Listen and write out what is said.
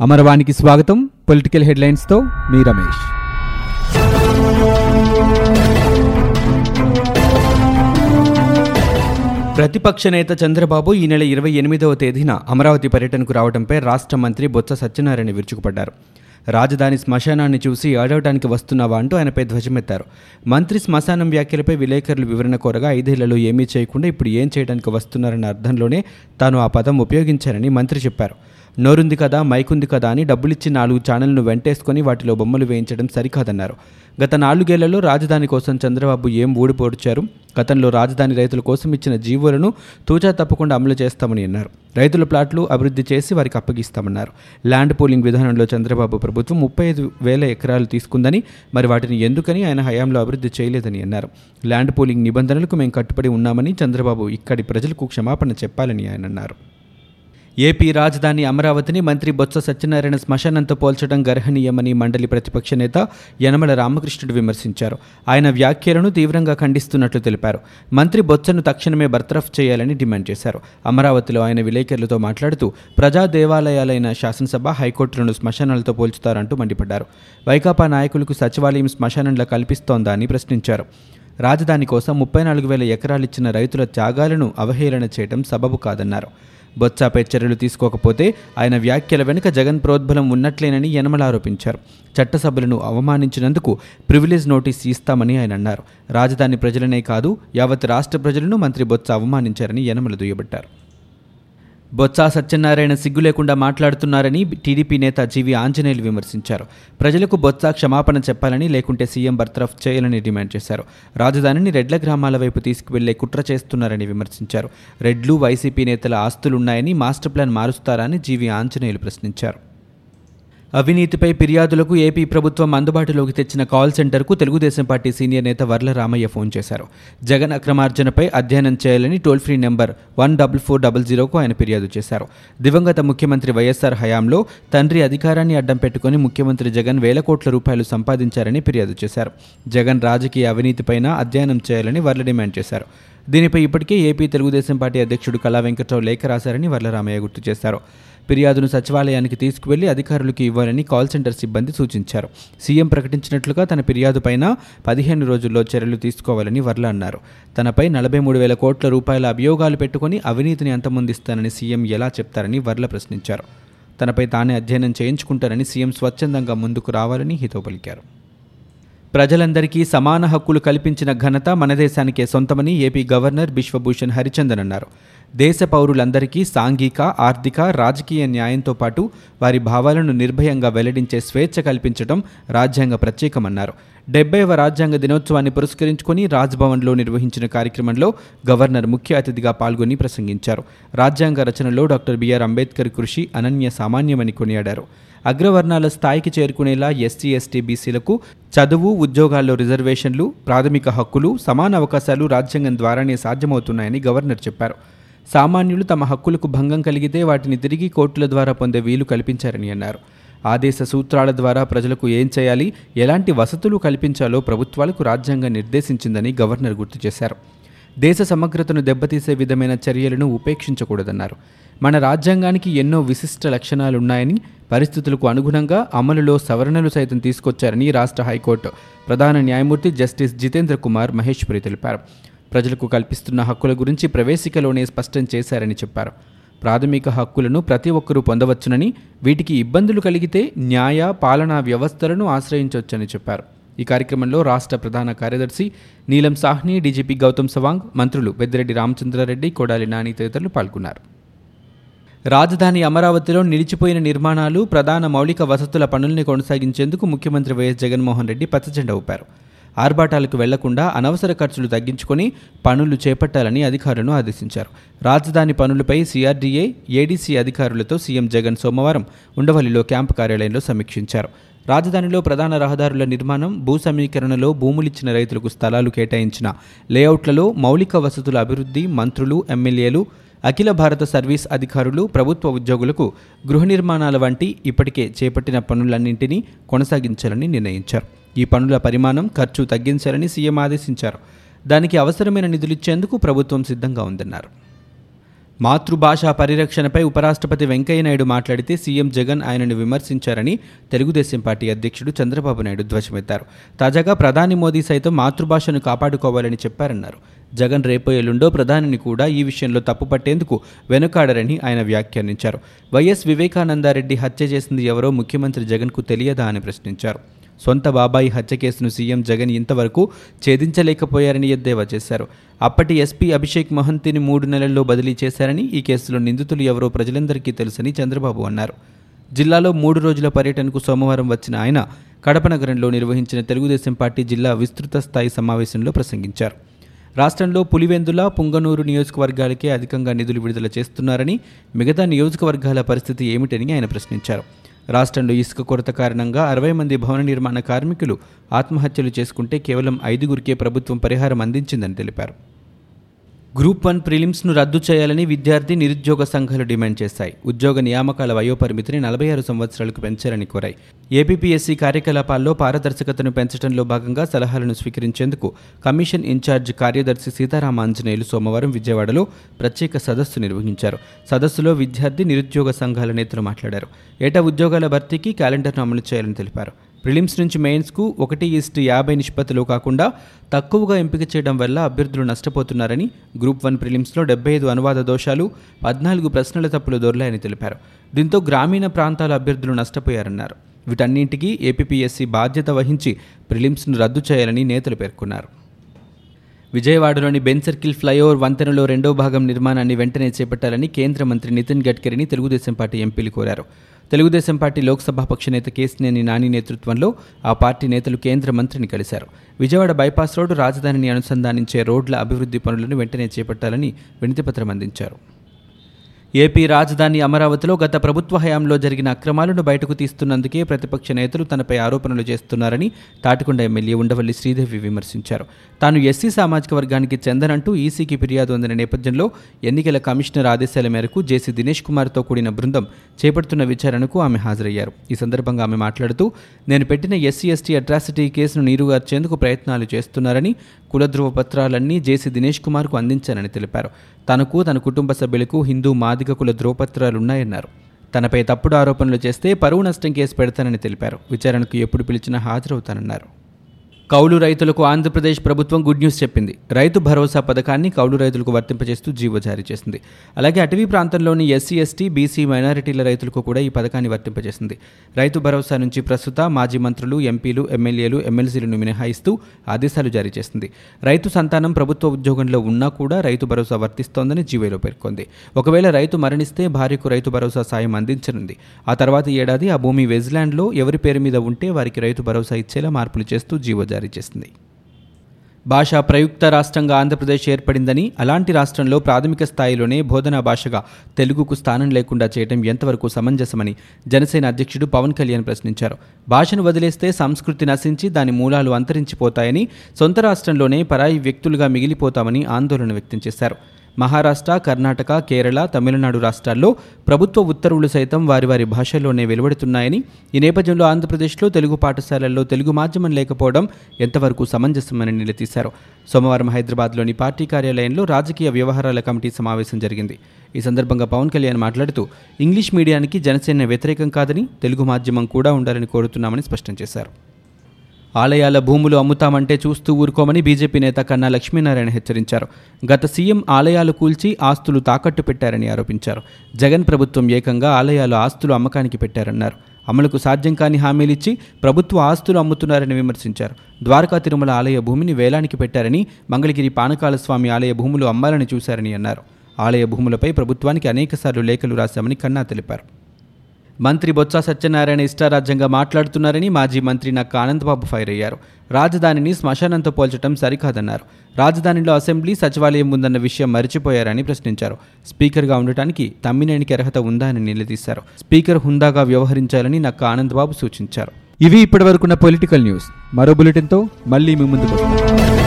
అమరవాణికి స్వాగతం. పొలిటికల్ హెడ్లైన్స్తో మీ రమేష్. ప్రతిపక్ష నేత చంద్రబాబు ఈ నెల ఇరవై ఎనిమిదవ తేదీన అమరావతి పర్యటనకు రావడంపై రాష్ట్ర మంత్రి బొత్స సత్యనారాయణ విరుచుకుపడ్డారు. రాజధాని శ్మశానాన్ని చూసి ఆడవటానికి వస్తున్నావా అంటూ ఆయనపై ధ్వజమెత్తారు. మంత్రి శ్మశానం వ్యాఖ్యలపై విలేకరులు వివరణ కోరగా ఐదేళ్ళలో ఏమీ చేయకుండా ఇప్పుడు ఏం చేయడానికి వస్తున్నారన్న అర్థంలోనే తాను ఆ పదం ఉపయోగించారని మంత్రి చెప్పారు. నోరుంది కదా మైకుంది కదా అని డబ్బులిచ్చి నాలుగు ఛానళ్ళను వెంటేసుకొని వాటిలో బొమ్మలు వేయించడం సరికాదన్నారు. గత నాలుగేళ్ళలో రాజధాని కోసం చంద్రబాబు ఏం ఊడిపోడ్చారు? గతంలో రాజధాని రైతుల కోసం ఇచ్చిన జీవోలను తూచా తప్పకుండా అమలు చేస్తామని అన్నారు. రైతుల ప్లాట్లు అభివృద్ధి చేసి వారికి అప్పగిస్తామన్నారు. ల్యాండ్ పూలింగ్ విధానంలో చంద్రబాబు ప్రభుత్వం ముప్పై ఐదు వేల ఎకరాలు తీసుకుందని మరి వాటిని ఎందుకని ఆయన హయాంలో అభివృద్ధి చేయలేదని అన్నారు. ల్యాండ్ పూలింగ్ నిబంధనలకు మేము కట్టుబడి ఉన్నామని చంద్రబాబు ఇక్కడి ప్రజలకు క్షమాపణ చెప్పాలని ఆయన అన్నారు. ఏపీ రాజధాని అమరావతిని మంత్రి బొత్స సత్యనారాయణ శ్మశానంతో పోల్చడం గర్హనీయమని మండలి ప్రతిపక్ష నేత యనమల రామకృష్ణుడు విమర్శించారు. ఆయన వ్యాఖ్యలను తీవ్రంగా ఖండిస్తున్నట్లు తెలిపారు. మంత్రి బొత్సను తక్షణమే బర్తరఫ్ చేయాలని డిమాండ్ చేశారు. అమరావతిలో ఆయన విలేకరులతో మాట్లాడుతూ ప్రజా దేవాలయాలైన శాసనసభ హైకోర్టులను శ్మశానాలతో పోల్చుతారంటూ మండిపడ్డారు. వైకాపా నాయకులకు సచివాలయం శ్మశానంలా కల్పిస్తోందా అని ప్రశ్నించారు. రాజధాని కోసం ముప్పై నాలుగు వేల ఎకరాలిచ్చిన రైతుల త్యాగాలను అవహేళన చేయడం సబబు కాదన్నారు. బొత్సాపై చర్యలు తీసుకోకపోతే ఆయన వ్యాఖ్యల వెనుక జగన్ ప్రోద్బలం ఉన్నట్లేనని యనమల ఆరోపించారు. చట్టసభలను అవమానించినందుకు ప్రివిలేజ్ నోటీస్ ఇస్తామని ఆయన అన్నారు. రాజధాని ప్రజలనే కాదు యావత్ రాష్ట్ర ప్రజలను మంత్రి బొత్స అవమానించారని యనమల దుయ్యబట్టారు. బొత్స సత్యనారాయణ సిగ్గు లేకుండా మాట్లాడుతున్నారని టీడీపీ నేత జీవి ఆంజనేయులు విమర్శించారు. ప్రజలకు బొత్స క్షమాపణ చెప్పాలని లేకుంటే సీఎం బర్తరఫ్ చేయాలని డిమాండ్ చేశారు. రాజధానిని రెడ్ల గ్రామాల వైపు తీసుకువెళ్ళే కుట్ర చేస్తున్నారని విమర్శించారు. రెడ్లు వైసీపీ నేతల ఆస్తులున్నాయని మాస్టర్ ప్లాన్ మారుస్తారని జీవి ఆంజనేయులు ప్రశ్నించారు. అవినీతిపై ఫిర్యాదులకు ఏపీ ప్రభుత్వం అందుబాటులోకి తెచ్చిన కాల్ సెంటర్కు తెలుగుదేశం పార్టీ సీనియర్ నేత వర్ల రామయ్య ఫోన్ చేశారు. జగన్ అక్రమార్జనపై అధ్యయనం చేయాలని toll free number one double four double జీరోకు ఆయన ఫిర్యాదు చేశారు. దివంగత ముఖ్యమంత్రి వైఎస్ఆర్ హయాంలో తండ్రి అధికారాన్ని అడ్డం పెట్టుకుని ముఖ్యమంత్రి జగన్ వేల కోట్ల రూపాయలు సంపాదించారని ఫిర్యాదు చేశారు. జగన్ రాజకీయ అవినీతిపైన అధ్యయనం చేయాలని వర్ల డిమాండ్ చేశారు. దీనిపై ఇప్పటికే ఏపీ తెలుగుదేశం పార్టీ అధ్యక్షుడు కళా వెంకట్రావు లేఖ రాశారని వర్లరామయ్య గుర్తు చేశారు. ఫిర్యాదును సచివాలయానికి తీసుకువెళ్ళి అధికారులకు ఇవ్వాలని కాల్ సెంటర్ సిబ్బంది సూచించారు. సీఎం ప్రకటించినట్లుగా తన ఫిర్యాదుపైన పదిహేను రోజుల్లో చర్యలు తీసుకోవాలని వర్ల అన్నారు. తనపై నలభై మూడు వేల కోట్ల రూపాయల అభియోగాలు పెట్టుకుని అవినీతిని అంతమొందిస్తానని సీఎం ఎలా చెప్తారని వర్ల ప్రశ్నించారు. తనపై తానే అధ్యయనం చేయించుకుంటారని సీఎం స్వచ్ఛందంగా ముందుకు రావాలని హితవు పలికారు. ప్రజలందరికీ సమాన హక్కులు కల్పించిన ఘనత మన దేశానికే సొంతమని ఏపీ గవర్నర్ బిశ్వభూషణ్ హరిచందన్ అన్నారు. దేశ పౌరులందరికీ సాంఘిక ఆర్థిక రాజకీయ న్యాయంతో పాటు వారి భావాలను నిర్భయంగా వెల్లడించే స్వేచ్ఛ కల్పించడం రాజ్యాంగ ప్రత్యేకమన్నారు. డెబ్బైవ రాజ్యాంగ దినోత్సవాన్ని పురస్కరించుకుని రాజ్భవన్లో నిర్వహించిన కార్యక్రమంలో గవర్నర్ ముఖ్య అతిథిగా పాల్గొని ప్రసంగించారు. రాజ్యాంగ రచనలో డాక్టర్ బిఆర్ అంబేద్కర్ కృషి అనన్య సామాన్యమని కొనియాడారు. అగ్రవర్ణాల స్థాయికి చేరుకునేలా ఎస్సీ ఎస్టీ బీసీలకు చదువు ఉద్యోగాల్లో రిజర్వేషన్లు ప్రాథమిక హక్కులు సమాన అవకాశాలు రాజ్యాంగం ద్వారానే సాధ్యమవుతున్నాయని గవర్నర్ చెప్పారు. సామాన్యులు తమ హక్కులకు భంగం కలిగితే వాటిని తిరిగి కోర్టుల ద్వారా పొందే వీలు కల్పించారని అన్నారు. ఆదేశ సూత్రాల ద్వారా ప్రజలకు ఏం చేయాలి ఎలాంటి వసతులు కల్పించాలో ప్రభుత్వాలకు రాజ్యాంగం నిర్దేశించిందని గవర్నర్ గుర్తు చేశారు. దేశ సమగ్రతను దెబ్బతీసే విధమైన చర్యలను ఉపేక్షించకూడదన్నారు. మన రాజ్యాంగానికి ఎన్నో విశిష్ట లక్షణాలున్నాయని పరిస్థితులకు అనుగుణంగా అమలులో సవరణలు సైతం తీసుకొచ్చారని రాష్ట్ర హైకోర్టు ప్రధాన న్యాయమూర్తి జస్టిస్ జితేంద్ర కుమార్ మహేశ్వరి తెలిపారు. ప్రజలకు కల్పిస్తున్న హక్కుల గురించి ప్రవేశికలోనే స్పష్టం చేశారని చెప్పారు. ప్రాథమిక హక్కులను ప్రతి ఒక్కరూ పొందవచ్చునని వీటికి ఇబ్బందులు కలిగితే న్యాయ పాలనా వ్యవస్థలను ఆశ్రయించవచ్చని చెప్పారు. ఈ కార్యక్రమంలో రాష్ట్ర ప్రధాన కార్యదర్శి నీలం సాహ్ని డీజీపీ గౌతమ్ సవాంగ్ మంత్రులు పెద్దిరెడ్డి రామచంద్రారెడ్డి కొడాలి నాని తదితరులు పాల్గొన్నారు. రాజధాని అమరావతిలో నిలిచిపోయిన నిర్మాణాలు ప్రధాన మౌలిక వసతుల పనుల్ని కొనసాగించేందుకు ముఖ్యమంత్రి వైఎస్ జగన్మోహన్ రెడ్డి పచ్చజెండా ఊపారు. ఆర్భాటాలకు వెళ్ళకుండా అనవసర ఖర్చులు తగ్గించుకొని పనులు చేపట్టాలని అధికారులను ఆదేశించారు. రాజధాని పనులపై సీఆర్డీఏ ఏడీసీ అధికారులతో సీఎం జగన్ సోమవారం ఉండవల్లిలో క్యాంపు కార్యాలయంలో సమీక్షించారు. రాజధానిలో ప్రధాన రహదారుల నిర్మాణం భూ సమీకరణలో భూములిచ్చిన రైతులకు స్థలాలు కేటాయించిన లేఅవుట్లలో మౌలిక వసతుల అభివృద్ధి మంత్రులు ఎమ్మెల్యేలు అఖిల భారత సర్వీస్ అధికారులు ప్రభుత్వ ఉద్యోగులకు గృహ నిర్మాణాల వంటి ఇప్పటికే చేపట్టిన పనులన్నింటినీ కొనసాగించాలని నిర్ణయించారు. ఈ పనుల పరిమాణం ఖర్చు తగ్గించాలని సీఎం ఆదేశించారు. దానికి అవసరమైన నిధులిచ్చేందుకు ప్రభుత్వం సిద్ధంగా ఉందన్నారు. మాతృభాషా పరిరక్షణపై ఉపరాష్ట్రపతి వెంకయ్యనాయుడు మాట్లాడితే సీఎం జగన్ ఆయనను విమర్శించారని తెలుగుదేశం పార్టీ అధ్యక్షుడు చంద్రబాబు నాయుడు ధ్వజమెత్తారు. తాజాగా ప్రధాని మోదీ సైతం మాతృభాషను కాపాడుకోవాలని చెప్పారన్నారు. జగన్ రేపోయేలుండో ఎల్లుండో ప్రధానిని కూడా ఈ విషయంలో తప్పుపట్టేందుకు వెనుకాడరని ఆయన వ్యాఖ్యానించారు. వైఎస్ వివేకానందారెడ్డి హత్య చేసింది ఎవరో ముఖ్యమంత్రి జగన్కు తెలియదా అని ప్రశ్నించారు. సొంత బాబాయి హత్య కేసును సీఎం జగన్ ఇంతవరకు ఛేదించలేకపోయారని ఎద్దేవా చేశారు. అప్పటి ఎస్పీ అభిషేక్ మహంతిని మూడు నెలల్లో బదిలీ చేశారని ఈ కేసులో నిందితులు ఎవరో ప్రజలందరికీ తెలుసని చంద్రబాబు అన్నారు. జిల్లాలో మూడు రోజుల పర్యటనకు సోమవారం వచ్చిన ఆయన కడప నగరంలో నిర్వహించిన తెలుగుదేశం పార్టీ జిల్లా విస్తృత స్థాయి సమావేశంలో ప్రసంగించారు. రాష్ట్రంలో పులివెందుల పుంగనూరు నియోజకవర్గాలకే అధికంగా నిధులు విడుదల చేస్తున్నారని మిగతా నియోజకవర్గాల పరిస్థితి ఏమిటని ఆయన ప్రశ్నించారు. రాష్ట్రంలో ఇసుక కొరత కారణంగా అరవై మంది భవన నిర్మాణ కార్మికులు ఆత్మహత్యలు చేసుకుంటే కేవలం ఐదుగురికే ప్రభుత్వం పరిహారం అందించిందని తెలిపారు. గ్రూప్ వన్ ప్రిలిమ్స్ను రద్దు చేయాలని విద్యార్థి నిరుద్యోగ సంఘాలు డిమాండ్ చేశాయి. ఉద్యోగ నియామకాల వయోపరిమితిని నలభై ఆరు సంవత్సరాలకు పెంచాలని కోరాయి. ఏపీపీఎస్సీ కార్యకలాపాల్లో పారదర్శకతను పెంచడంలో భాగంగా సలహాలను స్వీకరించేందుకు కమిషన్ ఇన్ఛార్జ్ కార్యదర్శి సీతారామ ఆంజనేయులు సోమవారం విజయవాడలో ప్రత్యేక సదస్సు నిర్వహించారు. సదస్సులో విద్యార్థి నిరుద్యోగ సంఘాల నేతలు మాట్లాడారు. ఏటా ఉద్యోగాల భర్తీకి క్యాలెండర్ను అమలు చేయాలని తెలిపారు. ప్రిలిమ్స్ నుంచి మెయిన్స్కు ఒకటి ఈస్ట్ యాభై నిష్పత్తిలో కాకుండా తక్కువగా ఎంపిక చేయడం వల్ల అభ్యర్థులు నష్టపోతున్నారని గ్రూప్ వన్ ప్రిలిమ్స్లో డెబ్బై ఐదు అనువాద దోషాలు పద్నాలుగు ప్రశ్నల తప్పులు దొరలాయని తెలిపారు. దీంతో గ్రామీణ ప్రాంతాల అభ్యర్థులు నష్టపోయారన్నారు. వీటన్నింటికీ ఏపీఎస్సీ బాధ్యత వహించి ప్రిలిమ్స్ను రద్దు చేయాలని నేతలు పేర్కొన్నారు. విజయవాడలోని బెన్ సర్కిల్ ఫ్లైఓవర్ వంతెనలో రెండో భాగం నిర్మాణాన్ని వెంటనే చేపట్టాలని కేంద్ర మంత్రి నితిన్ గడ్కరీని తెలుగుదేశం పార్టీ ఎంపీలు కోరారు. తెలుగుదేశం పార్టీ లోక్సభ పక్ష నేత కేసినేని నాని నేతృత్వంలో ఆ పార్టీ నేతలు కేంద్ర మంత్రిని కలిశారు. విజయవాడ బైపాస్ రోడ్డు రాజధానిని అనుసంధానించే రోడ్ల అభివృద్ధి పనులను వెంటనే చేపట్టాలని వినతిపత్రం అందించారు. ఏపీ రాజధాని అమరావతిలో గత ప్రభుత్వ హయాంలో జరిగిన అక్రమాలను బయటకు తీస్తున్నందుకే ప్రతిపక్ష నేతలు తనపై ఆరోపణలు చేస్తున్నారని తాటికొండ ఎమ్మెల్యే ఉండవల్లి శ్రీదేవి విమర్శించారు. తాను ఎస్సీ సామాజిక వర్గానికి చెందనంటూ ఈసీకి ఫిర్యాదు అందిన నేపథ్యంలో ఎన్నికల కమిషనర్ ఆదేశాల మేరకు జేసీ దినేష్ కుమార్తో కూడిన బృందం చేపడుతున్న విచారణకు ఆమె హాజరయ్యారు. ఈ సందర్భంగా ఆమె మాట్లాడుతూ నేను పెట్టిన ఎస్సీ ఎస్టీ అట్రాసిటీ కేసును నీరుగార్చేందుకు ప్రయత్నాలు చేస్తున్నారని కులధ్రువ పత్రాలన్నీ జేసీ దినేష్ కుమార్కు అందించానని తెలిపారు. తనకు తన కుటుంబ సభ్యులకు హిందూ మాది కుల ధ్రువపత్రాలున్నాయన్నారు తనపై తప్పుడు ఆరోపణలు చేస్తే పరువు నష్టం కేసు పెడతానని తెలిపారు. విచారణకు ఎప్పుడు పిలిచినా హాజరవుతానన్నారు. కౌలు రైతులకు ఆంధ్రప్రదేశ్ ప్రభుత్వం గుడ్ న్యూస్ చెప్పింది. రైతు భరోసా పథకాన్ని కౌలు రైతులకు వర్తింపజేస్తూ జీవో జారీ చేసింది. అలాగే అటవీ ప్రాంతంలోని ఎస్సీ ఎస్టీ బీసీ మైనారిటీల రైతులకు కూడా ఈ పథకాన్ని వర్తింపజేసింది. రైతు భరోసా నుంచి ప్రస్తుత మాజీ మంత్రులు ఎంపీలు ఎమ్మెల్యేలు ఎమ్మెల్సీలను మినహాయిస్తూ ఆదేశాలు జారీ చేసింది. రైతు సంతానం ప్రభుత్వ ఉద్యోగంలో ఉన్నా కూడా రైతు భరోసా వర్తిస్తోందని జీవోలో పేర్కొంది. ఒకవేళ రైతు మరణిస్తే భార్యకు రైతు భరోసా సాయం అందించనుంది. ఆ తర్వాత ఏడాది ఆ భూమి వెజ్లాండ్లో ఎవరి పేరు మీద ఉంటే వారికి రైతు భరోసా ఇచ్చేలా మార్పులు చేస్తూ జీవో జారీ చేసింది. భాషా ప్రయుక్త రాష్ట్రంగా ఆంధ్రప్రదేశ్ ఏర్పడిందని అలాంటి రాష్ట్రంలో ప్రాథమిక స్థాయిలోనే బోధనా భాషగా తెలుగుకు స్థానం లేకుండా చేయడం ఎంతవరకు సమంజసమని జనసేన అధ్యక్షుడు పవన్ కళ్యాణ్ ప్రశ్నించారు. భాషను వదిలేస్తే సంస్కృతి నశించి దాని మూలాలు అంతరించిపోతాయని సొంత రాష్ట్రంలోనే పరాయి వ్యక్తులుగా మిగిలిపోతామని ఆందోళన వ్యక్తం చేశారు. మహారాష్ట్ర కర్ణాటక కేరళ తమిళనాడు రాష్ట్రాల్లో ప్రభుత్వ ఉత్తర్వులు సైతం వారి వారి భాషల్లోనే వెలువడుతున్నాయని ఈ నేపథ్యంలో ఆంధ్రప్రదేశ్లో తెలుగు పాఠశాలల్లో తెలుగు మాధ్యమం లేకపోవడం ఎంతవరకు సమంజసమని నిలదీశారు. సోమవారం హైదరాబాద్లోని పార్టీ కార్యాలయంలో రాజకీయ వ్యవహారాల కమిటీ సమావేశం జరిగింది. ఈ సందర్భంగా పవన్ కళ్యాణ్ మాట్లాడుతూ ఇంగ్లీష్ మీడియానికి జనసేన వ్యతిరేకం కాదని తెలుగు మాధ్యమం కూడా ఉండాలని కోరుతున్నామని స్పష్టం చేశారు. ఆలయాల భూములు అమ్ముతామంటే చూస్తూ ఊరుకోమని బీజేపీ నేత కన్నా లక్ష్మీనారాయణ హెచ్చరించారు. గత సీఎం ఆలయాలు కూల్చి ఆస్తులు తాకట్టు పెట్టారని ఆరోపించారు. జగన్ ప్రభుత్వం ఏకంగా ఆలయాలు ఆస్తులు అమ్మకానికి పెట్టారన్నారు. అమలుకు సాధ్యం కాని హామీలిచ్చి ప్రభుత్వ ఆస్తులు అమ్ముతున్నారని విమర్శించారు. ద్వారకా తిరుమల ఆలయ భూమిని వేలానికి పెట్టారని మంగళగిరి పానకాల స్వామి ఆలయ భూములు అమ్మాలని చూశారని అన్నారు. ఆలయ భూములపై ప్రభుత్వానికి అనేకసార్లు లేఖలు రాశామని కన్నా తెలిపారు. మంత్రి బొత్స సత్యనారాయణ ఇష్టారాజ్యంగా మాట్లాడుతున్నారని మాజీ మంత్రి నక్క ఆనందబాబు ఫైర్ అయ్యారు. రాజధానిని శ్మశానంతో పోల్చడం సరికాదన్నారు. రాజధానిలో అసెంబ్లీ సచివాలయం ఉందన్న విషయం మరిచిపోయారని ప్రశ్నించారు. స్పీకర్గా ఉండటానికి తమ్మినేనికి అర్హత ఉందా అని నిలదీశారు. స్పీకర్ హుందాగా వ్యవహరించాలని నక్క ఆనందబాబు సూచించారు. ఇవి ఇప్పటివరకున్న పొలిటికల్ న్యూస్. మరో బులెటిన్తో మళ్ళీ మీ ముందుకు వస్తాం.